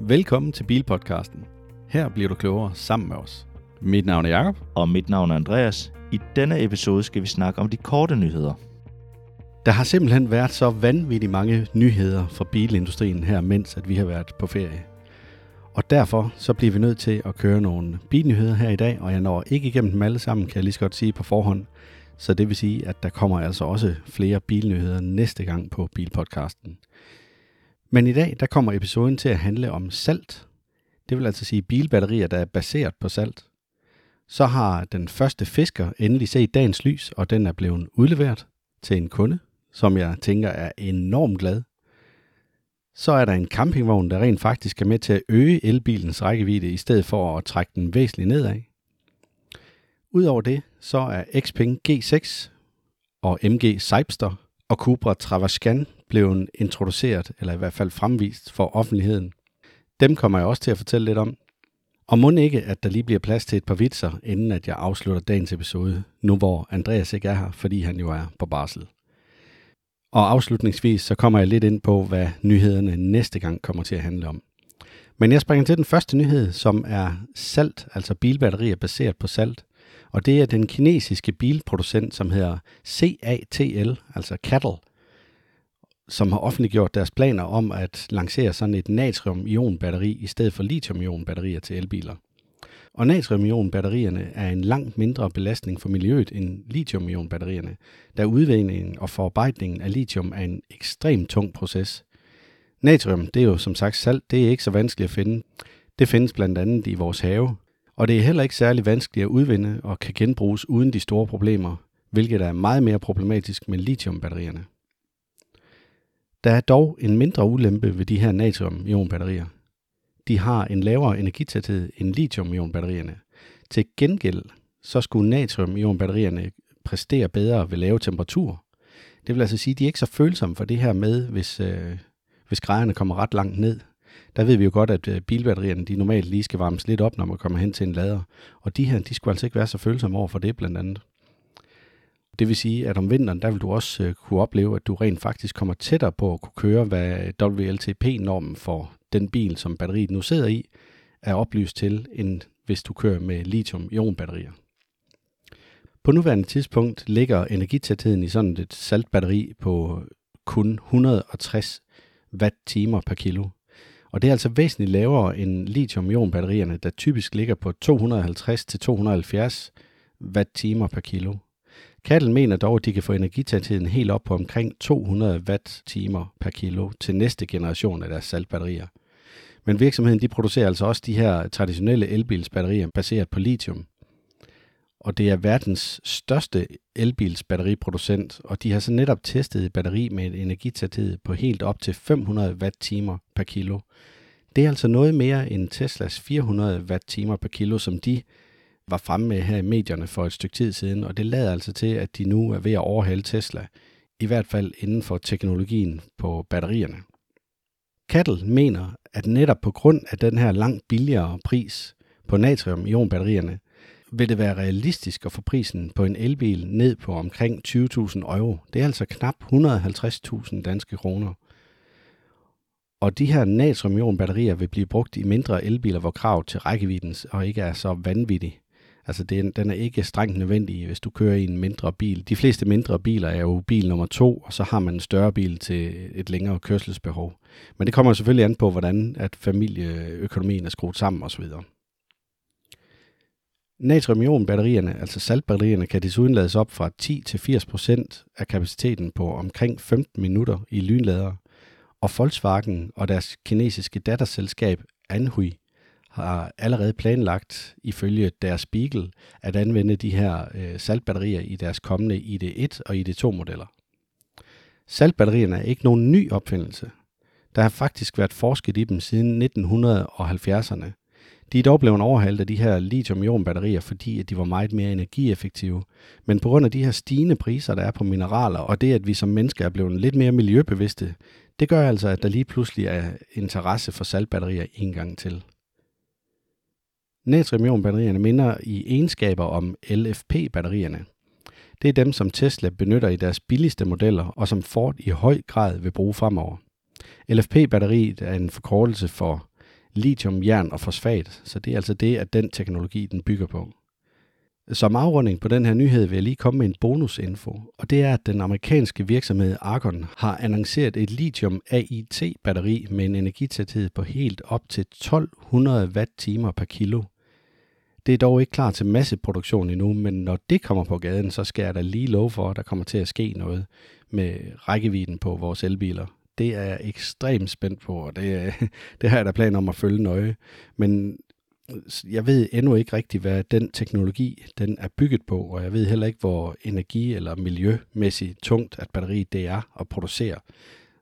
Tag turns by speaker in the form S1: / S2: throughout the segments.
S1: Velkommen til Bilpodcasten. Her bliver du klogere sammen med os. Mit navn er Jakob.
S2: Og mit navn er Andreas. I denne episode skal vi snakke om de korte nyheder.
S1: Der har simpelthen været så vanvittigt mange nyheder fra bilindustrien her, mens at vi har været på ferie. Og derfor så bliver vi nødt til at køre nogle bilnyheder her i dag, og jeg når ikke igennem dem alle sammen, kan jeg lige så godt sige på forhånd. Så det vil sige, at der kommer altså også flere bilnyheder næste gang på Bilpodcasten. Men i dag, der kommer episoden til at handle om salt. Det vil altså sige bilbatterier, der er baseret på salt. Så har den første fisker endelig set dagens lys, og den er blevet udleveret til en kunde, som jeg tænker er enormt glad. Så er der en campingvogn, der rent faktisk er med til at øge elbilens rækkevidde, i stedet for at trække den væsentligt nedad. Udover det, så er Xpeng G6 og MG Cypster og Cupra Traverscan blevet introduceret, eller i hvert fald fremvist for offentligheden. Dem kommer jeg også til at fortælle lidt om. Og må ikke, at der lige bliver plads til et par vitser, inden at jeg afslutter dagens episode, nu hvor Andreas ikke er her, fordi han jo er på barsel. Og afslutningsvis så kommer jeg lidt ind på, hvad nyhederne næste gang kommer til at handle om. Men jeg springer til den første nyhed, som er salt, altså bilbatterier baseret på salt. Og det er den kinesiske bilproducent, som hedder CATL, altså Cattle, som har offentliggjort deres planer om at lancere sådan et natrium-ion-batteri i stedet for lithium-ion-batterier til elbiler. Og natrium-ion-batterierne er en langt mindre belastning for miljøet end lithium-ion-batterierne, da udvindingen og forarbejdningen af lithium er en ekstremt tung proces. Natrium, det er jo som sagt salt, det er ikke så vanskeligt at finde. Det findes blandt andet i vores have, og det er heller ikke særlig vanskeligt at udvinde og kan genbruges uden de store problemer, hvilket er meget mere problematisk med lithium-batterierne. Der er dog en mindre ulempe ved de her natrium-ion-batterier. De har en lavere energitæthed end lithium-ion-batterierne. Til gengæld så skulle natrium-ion-batterierne præstere bedre ved lave temperaturer. Det vil altså sige, at de er ikke så følsomme for det her med, hvis, øh, hvis grejerne kommer ret langt ned. Der ved vi jo godt, at øh, bilbatterierne de normalt lige skal varmes lidt op, når man kommer hen til en lader. Og de her, de skulle altså ikke være så følsomme over for det blandt andet. Det vil sige, at om vinteren, der vil du også øh, kunne opleve, at du rent faktisk kommer tættere på at kunne køre, hvad WLTP-normen for den bil, som batteriet nu sidder i, er oplyst til, end hvis du kører med lithium-ion-batterier. På nuværende tidspunkt ligger energitætheden i sådan et saltbatteri på kun 160 watt-timer per kilo. Og det er altså væsentligt lavere end lithium-ion-batterierne, der typisk ligger på 250-270 watt-timer per kilo. Kattel mener dog, at de kan få energitætheden helt op på omkring 200 watt-timer per kilo til næste generation af deres saltbatterier. Men virksomheden de producerer altså også de her traditionelle elbilsbatterier baseret på lithium. Og det er verdens største elbilsbatteriproducent, og de har så netop testet et batteri med en energitæthed på helt op til 500 watt-timer per kilo. Det er altså noget mere end Teslas 400 watt-timer per kilo, som de var fremme med her i medierne for et stykke tid siden, og det lader altså til, at de nu er ved at overhale Tesla, i hvert fald inden for teknologien på batterierne. Kattel mener, at netop på grund af den her langt billigere pris på natrium-ion-batterierne, vil det være realistisk at få prisen på en elbil ned på omkring 20.000 euro. Det er altså knap 150.000 danske kroner. Og de her natrium-ion-batterier vil blive brugt i mindre elbiler, hvor krav til rækkevidden og ikke er så vanvittig. Altså det, den er ikke strengt nødvendig, hvis du kører i en mindre bil. De fleste mindre biler er jo bil nummer to, og så har man en større bil til et længere kørselsbehov. Men det kommer selvfølgelig an på, hvordan at familieøkonomien er skruet sammen osv. Natriumionbatterierne, altså saltbatterierne, kan desuden lades op fra 10 til 80% af kapaciteten på omkring 15 minutter i lynlader, og Volkswagen og deres kinesiske datterselskab Anhui har allerede planlagt, ifølge deres Beagle, at anvende de her øh, saltbatterier i deres kommende ID1 og ID2 modeller. Saltbatterierne er ikke nogen ny opfindelse. Der har faktisk været forsket i dem siden 1970'erne. De er dog blevet overhalet af de her lithium-ion-batterier, fordi at de var meget mere energieffektive. Men på grund af de her stigende priser, der er på mineraler, og det, at vi som mennesker er blevet lidt mere miljøbevidste, det gør altså, at der lige pludselig er interesse for saltbatterier en gang til. Natriumionbatterierne minder i egenskaber om LFP-batterierne. Det er dem, som Tesla benytter i deres billigste modeller, og som Ford i høj grad vil bruge fremover. LFP-batteriet er en forkortelse for lithium, jern og fosfat. Så det er altså det, at den teknologi, den bygger på. Som afrunding på den her nyhed vil jeg lige komme med en bonusinfo, og det er, at den amerikanske virksomhed Argon har annonceret et lithium AIT-batteri med en energitæthed på helt op til 1200 watt-timer per kilo. Det er dog ikke klar til masseproduktion endnu, men når det kommer på gaden, så skal jeg da lige love for, at der kommer til at ske noget med rækkevidden på vores elbiler. Det er jeg ekstremt spændt på, og det, det har jeg da planer om at følge nøje. Men jeg ved endnu ikke rigtigt, hvad den teknologi den er bygget på, og jeg ved heller ikke, hvor energi- eller miljømæssigt tungt, at batteriet det er at producere.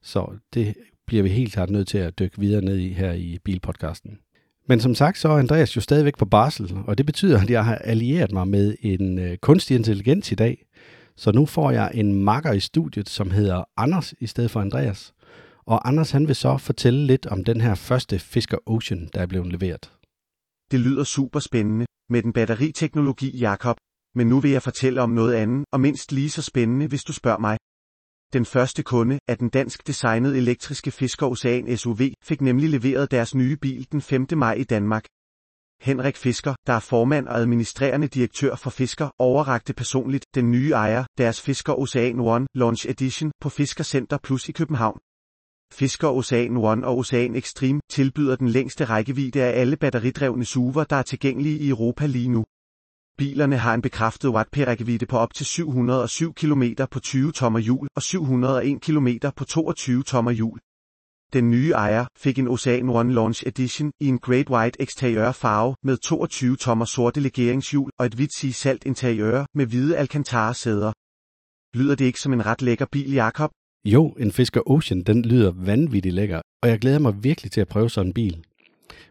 S1: Så det bliver vi helt klart nødt til at dykke videre ned i her i Bilpodcasten. Men som sagt, så er Andreas jo stadigvæk på barsel, og det betyder, at jeg har allieret mig med en øh, kunstig intelligens i dag. Så nu får jeg en makker i studiet, som hedder Anders i stedet for Andreas. Og Anders han vil så fortælle lidt om den her første Fisker Ocean, der er blevet leveret.
S3: Det lyder super spændende med den batteriteknologi, Jakob. Men nu vil jeg fortælle om noget andet, og mindst lige så spændende, hvis du spørger mig. Den første kunde af den dansk designede elektriske Fisker Ocean SUV fik nemlig leveret deres nye bil den 5. maj i Danmark. Henrik Fisker, der er formand og administrerende direktør for Fisker, overrakte personligt den nye ejer deres Fisker Ocean One Launch Edition på Fisker Center Plus i København. Fisker Ocean One og Ocean Extreme tilbyder den længste rækkevidde af alle batteridrevne SUV'er, der er tilgængelige i Europa lige nu. Bilerne har en bekræftet watt-rækkevidde på op til 707 km på 20 tommer hjul og 701 km på 22 tommer hjul. Den nye ejer fik en Ocean One Launch Edition i en Great White eksteriør farve med 22 tommer sorte legeringshjul og et hvidt salt interiør med hvide Alcantara sæder. Lyder det ikke som en ret lækker bil, Jakob?
S1: Jo, en Fisker Ocean, den lyder vanvittigt lækker, og jeg glæder mig virkelig til at prøve sådan en bil.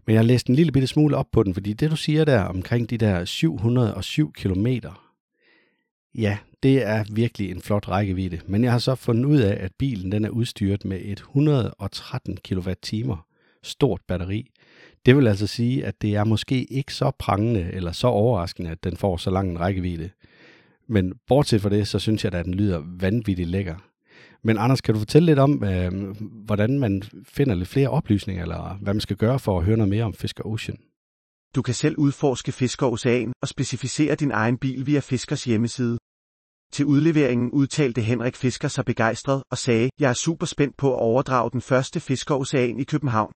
S1: Men jeg har læst en lille bitte smule op på den, fordi det du siger der omkring de der 707 km, ja, det er virkelig en flot rækkevidde. Men jeg har så fundet ud af, at bilen den er udstyret med et 113 kWh stort batteri. Det vil altså sige, at det er måske ikke så prangende eller så overraskende, at den får så lang en rækkevidde. Men bortset fra det, så synes jeg, at den lyder vanvittigt lækker. Men Anders, kan du fortælle lidt om, øh, hvordan man finder lidt flere oplysninger, eller hvad man skal gøre for at høre noget mere om Fisker Ocean?
S3: Du kan selv udforske Fisker Ocean og specificere din egen bil via Fiskers hjemmeside. Til udleveringen udtalte Henrik Fisker sig begejstret og sagde, jeg er super spændt på at overdrage den første Fisker Ocean i København.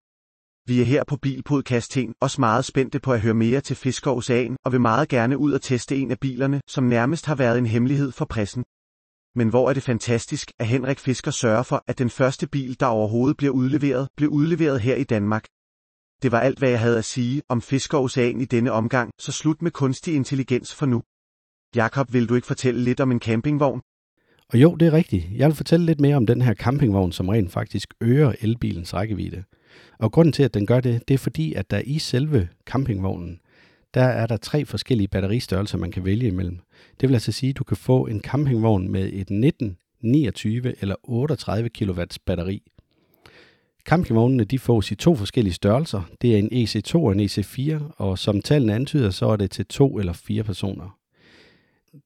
S3: Vi er her på Bilpodcasten også meget spændte på at høre mere til Fisker og vil meget gerne ud og teste en af bilerne, som nærmest har været en hemmelighed for pressen. Men hvor er det fantastisk, at Henrik Fisker sørger for, at den første bil, der overhovedet bliver udleveret, bliver udleveret her i Danmark. Det var alt, hvad jeg havde at sige om Fisker Ocean i denne omgang, så slut med kunstig intelligens for nu. Jakob, vil du ikke fortælle lidt om en campingvogn?
S1: Og jo, det er rigtigt. Jeg vil fortælle lidt mere om den her campingvogn, som rent faktisk øger elbilens rækkevidde. Og grunden til, at den gør det, det er fordi, at der i selve campingvognen, der er der tre forskellige batteristørrelser, man kan vælge imellem. Det vil altså sige, at du kan få en campingvogn med et 19, 29 eller 38 kW batteri. Campingvognene de fås i to forskellige størrelser. Det er en EC2 og en EC4, og som tallene antyder, så er det til to eller fire personer.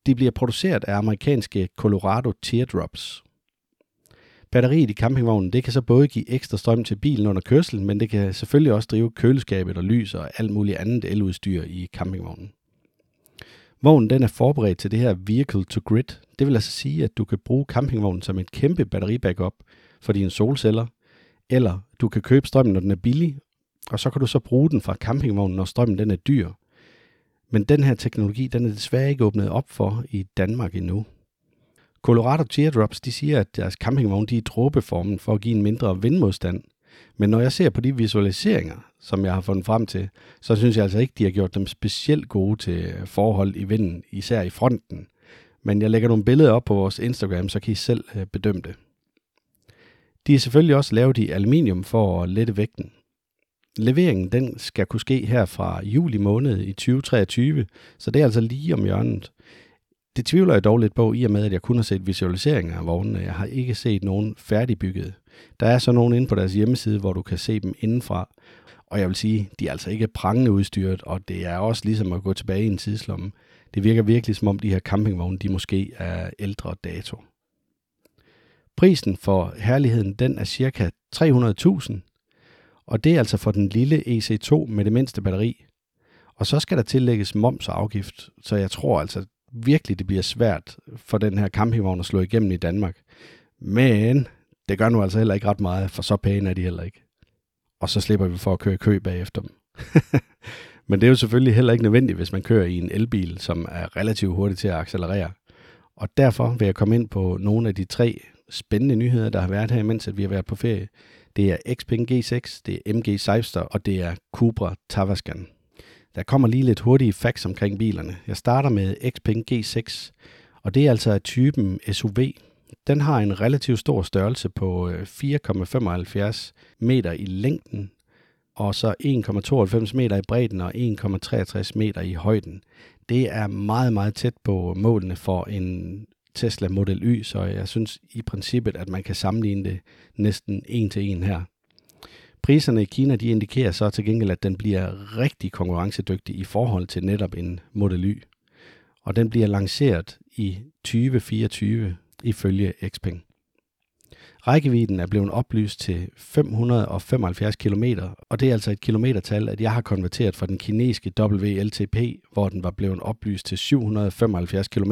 S1: De bliver produceret af amerikanske Colorado Teardrops. Batteriet i campingvognen det kan så både give ekstra strøm til bilen under kørsel, men det kan selvfølgelig også drive køleskabet og lys og alt muligt andet eludstyr i campingvognen. Vognen den er forberedt til det her vehicle to grid. Det vil altså sige, at du kan bruge campingvognen som et kæmpe batteribackup for dine solceller, eller du kan købe strømmen, når den er billig, og så kan du så bruge den fra campingvognen, når strømmen den er dyr. Men den her teknologi, den er desværre ikke åbnet op for i Danmark endnu. Colorado Teardrops de siger, at deres campingvogne de er dråbeformen for at give en mindre vindmodstand. Men når jeg ser på de visualiseringer, som jeg har fundet frem til, så synes jeg altså ikke, de har gjort dem specielt gode til forhold i vinden, især i fronten. Men jeg lægger nogle billeder op på vores Instagram, så kan I selv øh, bedømme det. De er selvfølgelig også lavet i aluminium for at lette vægten. Leveringen den skal kunne ske her fra juli måned i 2023, så det er altså lige om hjørnet. Det tvivler jeg dog lidt på, i og med at jeg kun har set visualiseringer af vognene. Jeg har ikke set nogen færdigbygget. Der er så nogen inde på deres hjemmeside, hvor du kan se dem indenfra. Og jeg vil sige, de er altså ikke prangende udstyret, og det er også ligesom at gå tilbage i en tidslomme. Det virker virkelig som om de her campingvogne, de måske er ældre dato. Prisen for herligheden, den er cirka 300.000, Og det er altså for den lille EC2 med det mindste batteri. Og så skal der tillægges moms og afgift, så jeg tror altså virkelig, det bliver svært for den her campingvogn at slå igennem i Danmark. Men det gør nu altså heller ikke ret meget, for så pæne er de heller ikke. Og så slipper vi for at køre i kø bagefter dem. Men det er jo selvfølgelig heller ikke nødvendigt, hvis man kører i en elbil, som er relativt hurtig til at accelerere. Og derfor vil jeg komme ind på nogle af de tre spændende nyheder, der har været her, mens at vi har været på ferie. Det er Xpeng G6, det er MG Cypster, og det er Cupra Tavascan. Der kommer lige lidt hurtige facts omkring bilerne. Jeg starter med Xpeng G6, og det er altså af typen SUV. Den har en relativt stor størrelse på øh, 4,75 meter i længden, og så 1,92 meter i bredden og 1,63 meter i højden. Det er meget, meget tæt på målene for en Tesla Model Y, så jeg synes i princippet, at man kan sammenligne det næsten en til en her. Priserne i Kina de indikerer så til gengæld, at den bliver rigtig konkurrencedygtig i forhold til netop en Model Y. Og den bliver lanceret i 2024 ifølge Xpeng. Rækkevidden er blevet oplyst til 575 km, og det er altså et kilometertal, at jeg har konverteret fra den kinesiske WLTP, hvor den var blevet oplyst til 775 km.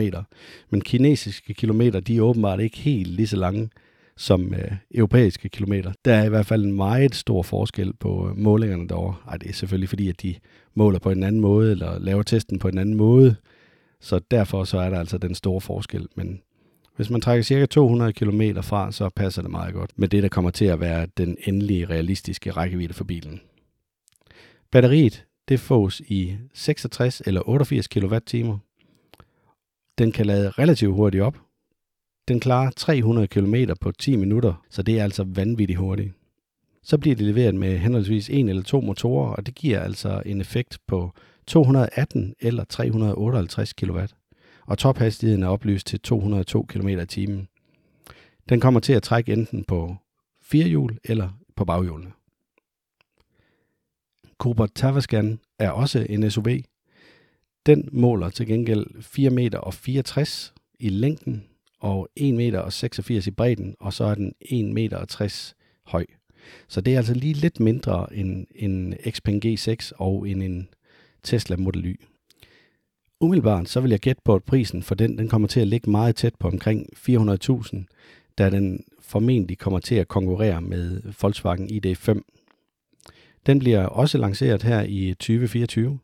S1: Men kinesiske kilometer, de er åbenbart ikke helt lige så lange som øh, europæiske kilometer. Der er i hvert fald en meget stor forskel på øh, målingerne derovre. Ej, det er selvfølgelig fordi, at de måler på en anden måde, eller laver testen på en anden måde. Så derfor så er der altså den store forskel. Men hvis man trækker cirka 200 km fra, så passer det meget godt med det, der kommer til at være den endelige realistiske rækkevidde for bilen. Batteriet det fås i 66 eller 88 kWh. Den kan lade relativt hurtigt op. Den klarer 300 km på 10 minutter, så det er altså vanvittigt hurtigt. Så bliver det leveret med henholdsvis en eller to motorer, og det giver altså en effekt på 218 eller 358 kW og tophastigheden er oplyst til 202 km i timen. Den kommer til at trække enten på firehjul eller på baghjulene. Cobra Tavascan er også en SUV. Den måler til gengæld 4 meter og 64 i længden og 1 meter og 86 i bredden, og så er den 1 meter og 60 høj. Så det er altså lige lidt mindre end en Xpeng G6 og end en Tesla Model Y. Umiddelbart så vil jeg gætte på, at prisen for den, den kommer til at ligge meget tæt på omkring 400.000, da den formentlig kommer til at konkurrere med Volkswagen ID5. Den bliver også lanceret her i 2024,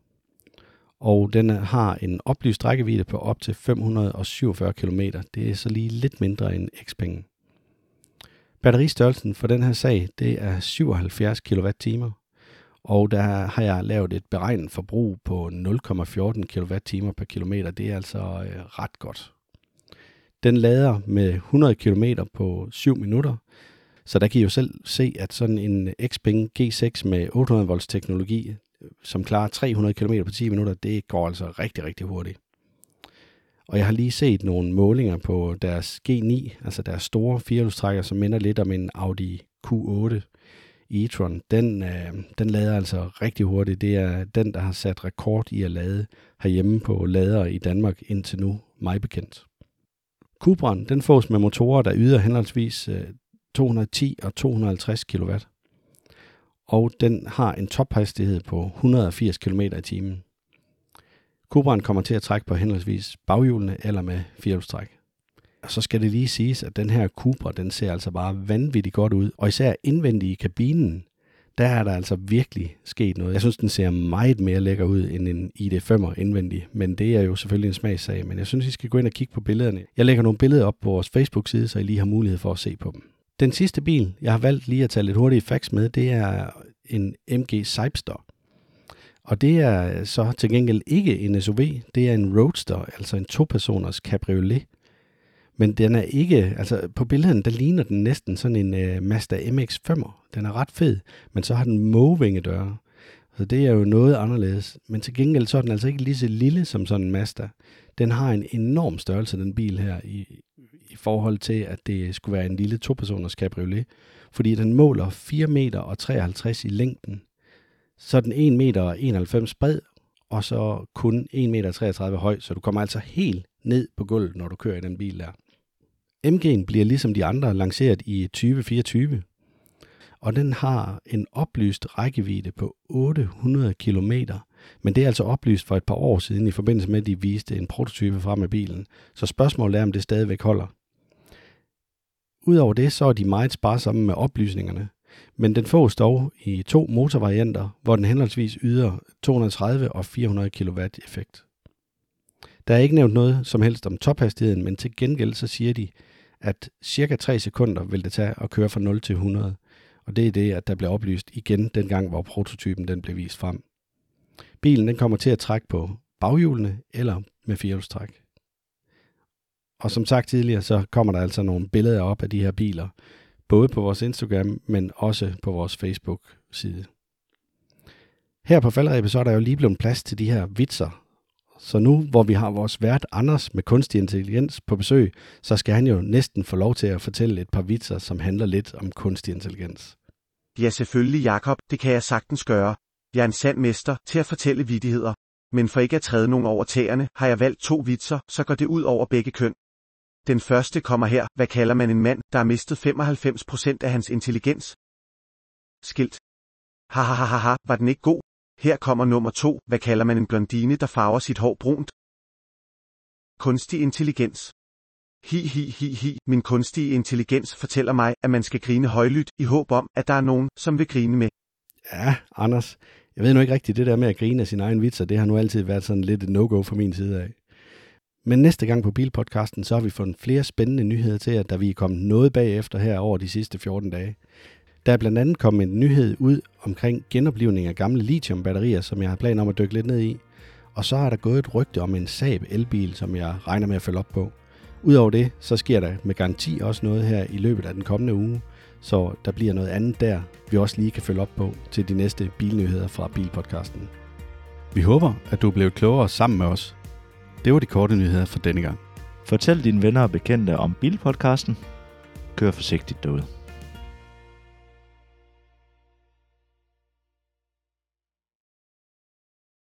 S1: og den har en oplyst rækkevidde på op til 547 km. Det er så lige lidt mindre end Xpeng. Batteristørrelsen for den her sag, det er 77 kWh, og der har jeg lavet et beregnet forbrug på 0,14 kWh per kilometer. Det er altså øh, ret godt. Den lader med 100 km på 7 minutter, så der kan I jo selv se, at sådan en Xpeng G6 med 800 volts teknologi, som klarer 300 km på 10 minutter, det går altså rigtig, rigtig hurtigt. Og jeg har lige set nogle målinger på deres G9, altså deres store firehjulstrækker, som minder lidt om en Audi Q8 e-tron, den, øh, den lader altså rigtig hurtigt. Det er den, der har sat rekord i at lade herhjemme på lader i Danmark indtil nu, mig bekendt. Cupraen, den fås med motorer, der yder henholdsvis øh, 210 og 250 kW. Og den har en tophastighed på 180 km i timen. Cobraen kommer til at trække på henholdsvis baghjulene eller med firehjulstræk. Og så skal det lige siges, at den her Cobra, den ser altså bare vanvittigt godt ud. Og især indvendigt i kabinen, der er der altså virkelig sket noget. Jeg synes, den ser meget mere lækker ud end en ID5'er indvendig, men det er jo selvfølgelig en smagssag. Men jeg synes, I skal gå ind og kigge på billederne. Jeg lægger nogle billeder op på vores Facebook-side, så I lige har mulighed for at se på dem. Den sidste bil, jeg har valgt lige at tage lidt hurtigt facts med, det er en MG Cypster. Og det er så til gengæld ikke en SUV, det er en Roadster, altså en to-personers cabriolet. Men den er ikke, altså på billedet, der ligner den næsten sådan en uh, Mazda MX-5. Den er ret fed, men så har den mågevingedøre. Så det er jo noget anderledes. Men til gengæld så er den altså ikke lige så lille som sådan en Mazda. Den har en enorm størrelse, den bil her, i, i forhold til, at det skulle være en lille to-personers cabriolet. Fordi den måler 4 meter og 53 i længden. Så er den 1 meter og 91 bred, og så kun 1 meter 33 høj, så du kommer altså helt ned på gulvet, når du kører i den bil der. MG'en bliver ligesom de andre lanceret i 2024. og den har en oplyst rækkevidde på 800 km. Men det er altså oplyst for et par år siden i forbindelse med, at de viste en prototype frem af bilen. Så spørgsmålet er, om det stadigvæk holder. Udover det, så er de meget sparsomme med oplysningerne. Men den fås dog i to motorvarianter, hvor den henholdsvis yder 230 og 400 kW effekt. Der er ikke nævnt noget som helst om tophastigheden, men til gengæld så siger de, at cirka 3 sekunder vil det tage at køre fra 0 til 100. Og det er det, at der blev oplyst igen dengang, hvor prototypen den blev vist frem. Bilen den kommer til at trække på baghjulene eller med firehjulstræk. Og som sagt tidligere, så kommer der altså nogle billeder op af de her biler, både på vores Instagram, men også på vores Facebook-side. Her på faldrebet, så er der jo lige blevet plads til de her vitser. Så nu, hvor vi har vores vært Anders med kunstig intelligens på besøg, så skal han jo næsten få lov til at fortælle et par vitser, som handler lidt om kunstig intelligens.
S3: Ja selvfølgelig Jakob, det kan jeg sagtens gøre. Jeg er en sand mester til at fortælle vittigheder. Men for ikke at træde nogen over tæerne, har jeg valgt to vitser, så går det ud over begge køn. Den første kommer her. Hvad kalder man en mand, der har mistet 95% af hans intelligens? Skilt. Ha ha ha ha ha, var den ikke god? Her kommer nummer to. Hvad kalder man en blondine, der farver sit hår brunt? Kunstig intelligens. Hi hi hi hi, min kunstige intelligens fortæller mig, at man skal grine højlydt i håb om, at der er nogen, som vil grine med.
S1: Ja, Anders, jeg ved nu ikke rigtigt, det der med at grine af sin egen vitser, det har nu altid været sådan lidt et no-go fra min side af. Men næste gang på Bilpodcasten, så har vi fundet flere spændende nyheder til at der vi er kommet noget bagefter her over de sidste 14 dage. Der er blandt andet kommet en nyhed ud omkring genoplivning af gamle lithiumbatterier, som jeg har planer om at dykke lidt ned i. Og så er der gået et rygte om en Saab elbil, som jeg regner med at følge op på. Udover det, så sker der med garanti også noget her i løbet af den kommende uge, så der bliver noget andet der, vi også lige kan følge op på til de næste bilnyheder fra Bilpodcasten. Vi håber, at du er blevet klogere sammen med os. Det var de korte nyheder for denne gang.
S2: Fortæl dine venner og bekendte om Bilpodcasten. Kør forsigtigt derude.